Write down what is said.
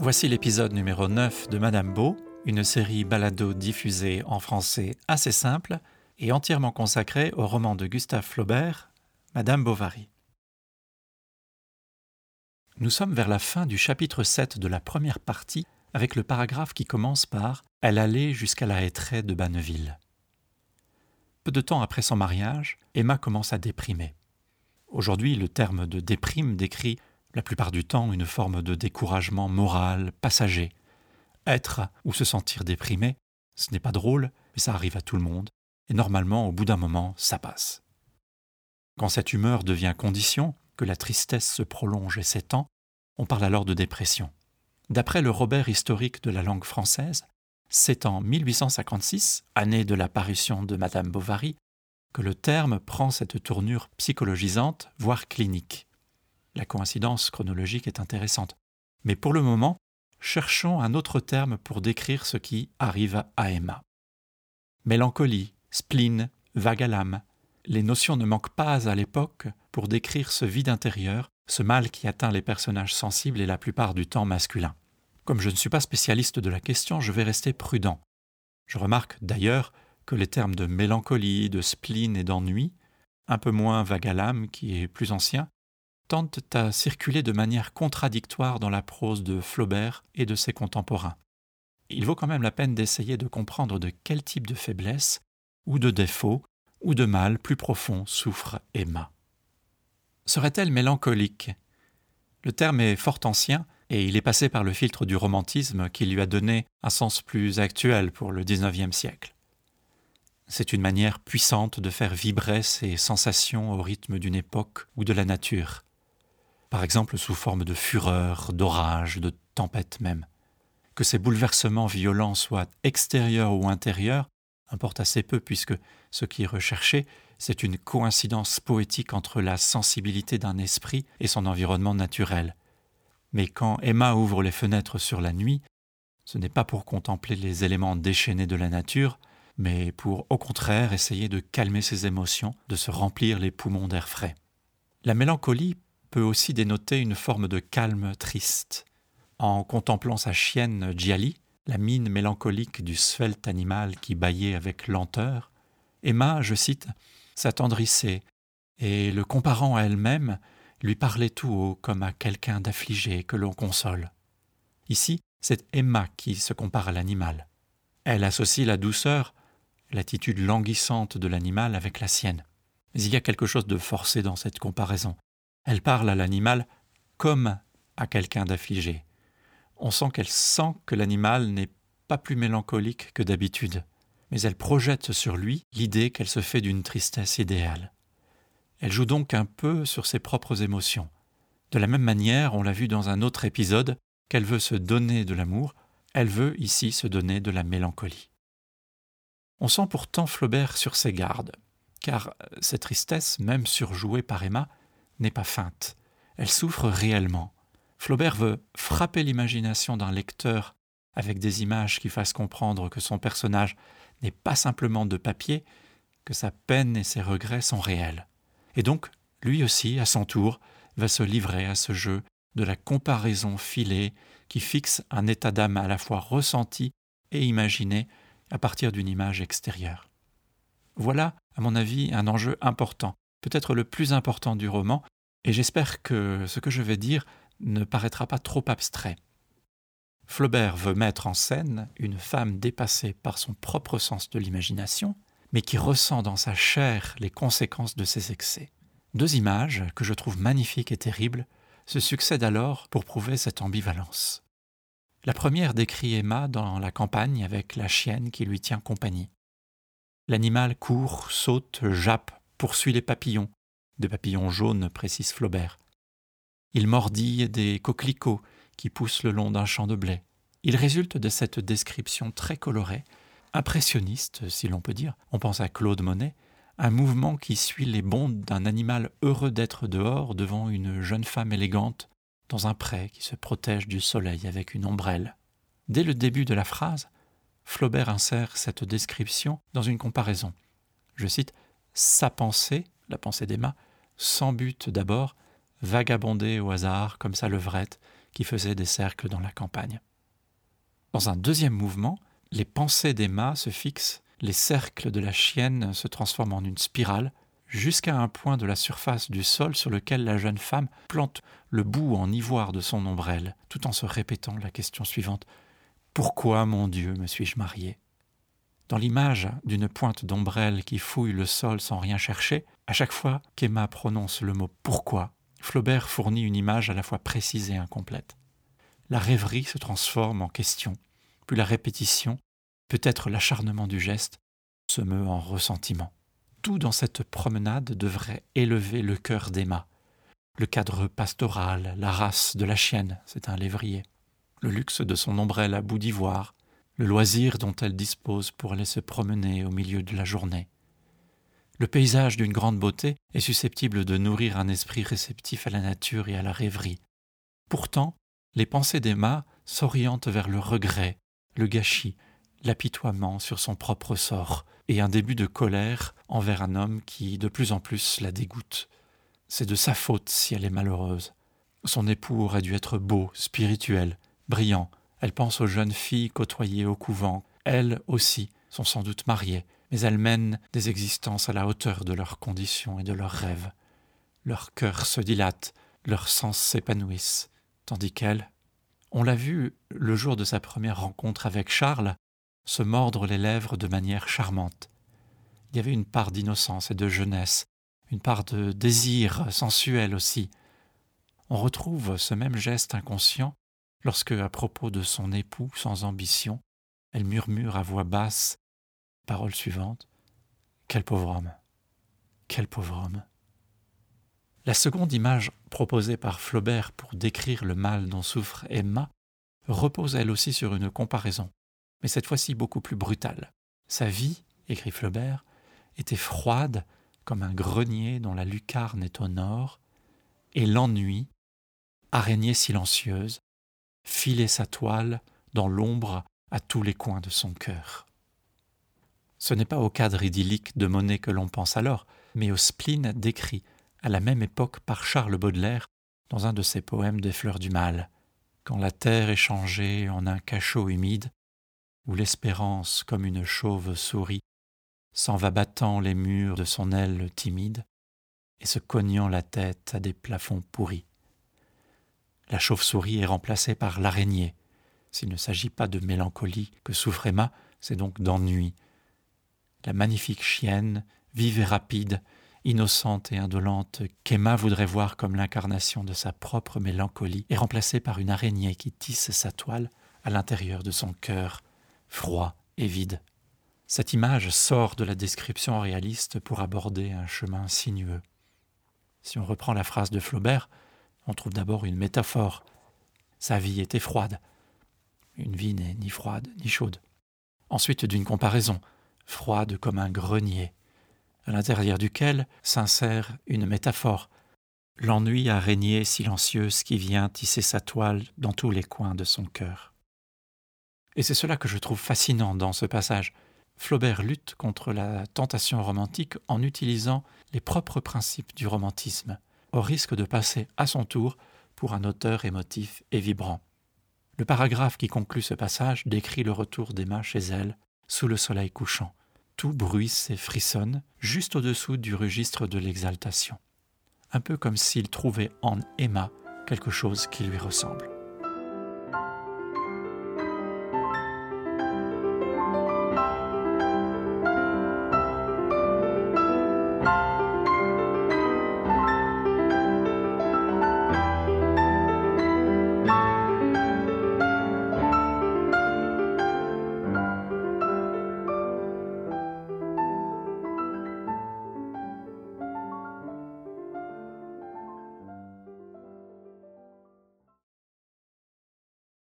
Voici l'épisode numéro 9 de Madame Beau, une série balado diffusée en français assez simple et entièrement consacrée au roman de Gustave Flaubert, Madame Bovary. Nous sommes vers la fin du chapitre 7 de la première partie avec le paragraphe qui commence par Elle allait jusqu'à la hêtraie de Banneville. Peu de temps après son mariage, Emma commence à déprimer. Aujourd'hui, le terme de déprime décrit la plupart du temps une forme de découragement moral, passager. Être ou se sentir déprimé, ce n'est pas drôle, mais ça arrive à tout le monde, et normalement, au bout d'un moment, ça passe. Quand cette humeur devient condition, que la tristesse se prolonge et s'étend, on parle alors de dépression. D'après le Robert historique de la langue française, c'est en 1856, année de la parution de Madame Bovary, que le terme prend cette tournure psychologisante, voire clinique. La coïncidence chronologique est intéressante. Mais pour le moment, cherchons un autre terme pour décrire ce qui arrive à Emma. Mélancolie, spleen, vague à l'âme. Les notions ne manquent pas à l'époque pour décrire ce vide intérieur, ce mal qui atteint les personnages sensibles et la plupart du temps masculins. Comme je ne suis pas spécialiste de la question, je vais rester prudent. Je remarque d'ailleurs que les termes de mélancolie, de spleen et d'ennui, un peu moins vague à l'âme qui est plus ancien, tentent à circuler de manière contradictoire dans la prose de Flaubert et de ses contemporains. Il vaut quand même la peine d'essayer de comprendre de quel type de faiblesse, ou de défaut, ou de mal plus profond souffre Emma. Serait-elle mélancolique? Le terme est fort ancien et il est passé par le filtre du romantisme qui lui a donné un sens plus actuel pour le XIXe siècle. C'est une manière puissante de faire vibrer ses sensations au rythme d'une époque ou de la nature par exemple sous forme de fureur, d'orage, de tempête même. Que ces bouleversements violents soient extérieurs ou intérieurs importe assez peu puisque ce qui est recherché, c'est une coïncidence poétique entre la sensibilité d'un esprit et son environnement naturel. Mais quand Emma ouvre les fenêtres sur la nuit, ce n'est pas pour contempler les éléments déchaînés de la nature, mais pour au contraire essayer de calmer ses émotions, de se remplir les poumons d'air frais. La mélancolie peut aussi dénoter une forme de calme triste. En contemplant sa chienne Giali, la mine mélancolique du svelte animal qui bâillait avec lenteur, Emma, je cite, s'attendrissait et, le comparant à elle-même, lui parlait tout haut comme à quelqu'un d'affligé que l'on console. Ici, c'est Emma qui se compare à l'animal. Elle associe la douceur, l'attitude languissante de l'animal avec la sienne. Mais il y a quelque chose de forcé dans cette comparaison. Elle parle à l'animal comme à quelqu'un d'affligé. On sent qu'elle sent que l'animal n'est pas plus mélancolique que d'habitude, mais elle projette sur lui l'idée qu'elle se fait d'une tristesse idéale. Elle joue donc un peu sur ses propres émotions. De la même manière, on l'a vu dans un autre épisode, qu'elle veut se donner de l'amour, elle veut ici se donner de la mélancolie. On sent pourtant Flaubert sur ses gardes, car cette tristesse, même surjouée par Emma, n'est pas feinte. Elle souffre réellement. Flaubert veut frapper l'imagination d'un lecteur avec des images qui fassent comprendre que son personnage n'est pas simplement de papier, que sa peine et ses regrets sont réels. Et donc, lui aussi, à son tour, va se livrer à ce jeu de la comparaison filée qui fixe un état d'âme à la fois ressenti et imaginé à partir d'une image extérieure. Voilà, à mon avis, un enjeu important peut-être le plus important du roman, et j'espère que ce que je vais dire ne paraîtra pas trop abstrait. Flaubert veut mettre en scène une femme dépassée par son propre sens de l'imagination, mais qui ressent dans sa chair les conséquences de ses excès. Deux images, que je trouve magnifiques et terribles, se succèdent alors pour prouver cette ambivalence. La première décrit Emma dans la campagne avec la chienne qui lui tient compagnie. L'animal court, saute, jappe, poursuit les papillons, des papillons jaunes, précise Flaubert. Il mordille des coquelicots qui poussent le long d'un champ de blé. Il résulte de cette description très colorée, impressionniste si l'on peut dire, on pense à Claude Monet, un mouvement qui suit les bondes d'un animal heureux d'être dehors devant une jeune femme élégante dans un pré qui se protège du soleil avec une ombrelle. Dès le début de la phrase, Flaubert insère cette description dans une comparaison. Je cite sa pensée, la pensée d'Emma, sans but d'abord, vagabonder au hasard comme sa levrette, qui faisaient des cercles dans la campagne. Dans un deuxième mouvement, les pensées d'Emma se fixent, les cercles de la chienne se transforment en une spirale, jusqu'à un point de la surface du sol sur lequel la jeune femme plante le bout en ivoire de son ombrelle, tout en se répétant la question suivante Pourquoi, mon Dieu, me suis-je mariée? Dans l'image d'une pointe d'ombrelle qui fouille le sol sans rien chercher, à chaque fois qu'Emma prononce le mot pourquoi, Flaubert fournit une image à la fois précise et incomplète. La rêverie se transforme en question, puis la répétition, peut-être l'acharnement du geste, se meut en ressentiment tout dans cette promenade devrait élever le cœur d'Emma. Le cadre pastoral, la race de la chienne, c'est un lévrier, le luxe de son ombrelle à bout d'ivoire, le loisir dont elle dispose pour aller se promener au milieu de la journée. Le paysage d'une grande beauté est susceptible de nourrir un esprit réceptif à la nature et à la rêverie. Pourtant, les pensées d'Emma s'orientent vers le regret, le gâchis, l'apitoiement sur son propre sort, et un début de colère envers un homme qui de plus en plus la dégoûte. C'est de sa faute si elle est malheureuse. Son époux aurait dû être beau, spirituel, brillant. Elle pense aux jeunes filles côtoyées au couvent. Elles aussi sont sans doute mariées, mais elles mènent des existences à la hauteur de leurs conditions et de leurs rêves. Leur cœur se dilate, leurs sens s'épanouissent, tandis qu'elle, on l'a vu le jour de sa première rencontre avec Charles, se mordre les lèvres de manière charmante. Il y avait une part d'innocence et de jeunesse, une part de désir sensuel aussi. On retrouve ce même geste inconscient lorsque, à propos de son époux sans ambition, elle murmure à voix basse, parole suivante, Quel pauvre homme Quel pauvre homme La seconde image proposée par Flaubert pour décrire le mal dont souffre Emma repose elle aussi sur une comparaison mais cette fois-ci beaucoup plus brutale. Sa vie, écrit Flaubert, était froide comme un grenier dont la lucarne est au nord, et l'ennui, araignée silencieuse, filait sa toile dans l'ombre à tous les coins de son cœur. Ce n'est pas au cadre idyllique de Monet que l'on pense alors, mais au spleen décrit à la même époque par Charles Baudelaire dans un de ses poèmes des fleurs du mal. Quand la terre est changée en un cachot humide, où l'espérance, comme une chauve-souris, s'en va battant les murs de son aile timide et se cognant la tête à des plafonds pourris. La chauve-souris est remplacée par l'araignée. S'il ne s'agit pas de mélancolie que souffre Emma, c'est donc d'ennui. La magnifique chienne, vive et rapide, innocente et indolente, qu'Emma voudrait voir comme l'incarnation de sa propre mélancolie, est remplacée par une araignée qui tisse sa toile à l'intérieur de son cœur, froid et vide. Cette image sort de la description réaliste pour aborder un chemin sinueux. Si on reprend la phrase de Flaubert, on trouve d'abord une métaphore. Sa vie était froide. Une vie n'est ni froide ni chaude. Ensuite d'une comparaison, froide comme un grenier, à l'intérieur duquel s'insère une métaphore, l'ennui araignée silencieuse qui vient tisser sa toile dans tous les coins de son cœur. Et c'est cela que je trouve fascinant dans ce passage. Flaubert lutte contre la tentation romantique en utilisant les propres principes du romantisme, au risque de passer à son tour pour un auteur émotif et vibrant. Le paragraphe qui conclut ce passage décrit le retour d'Emma chez elle, sous le soleil couchant. Tout bruisse et frissonne juste au-dessous du registre de l'exaltation. Un peu comme s'il trouvait en Emma quelque chose qui lui ressemble.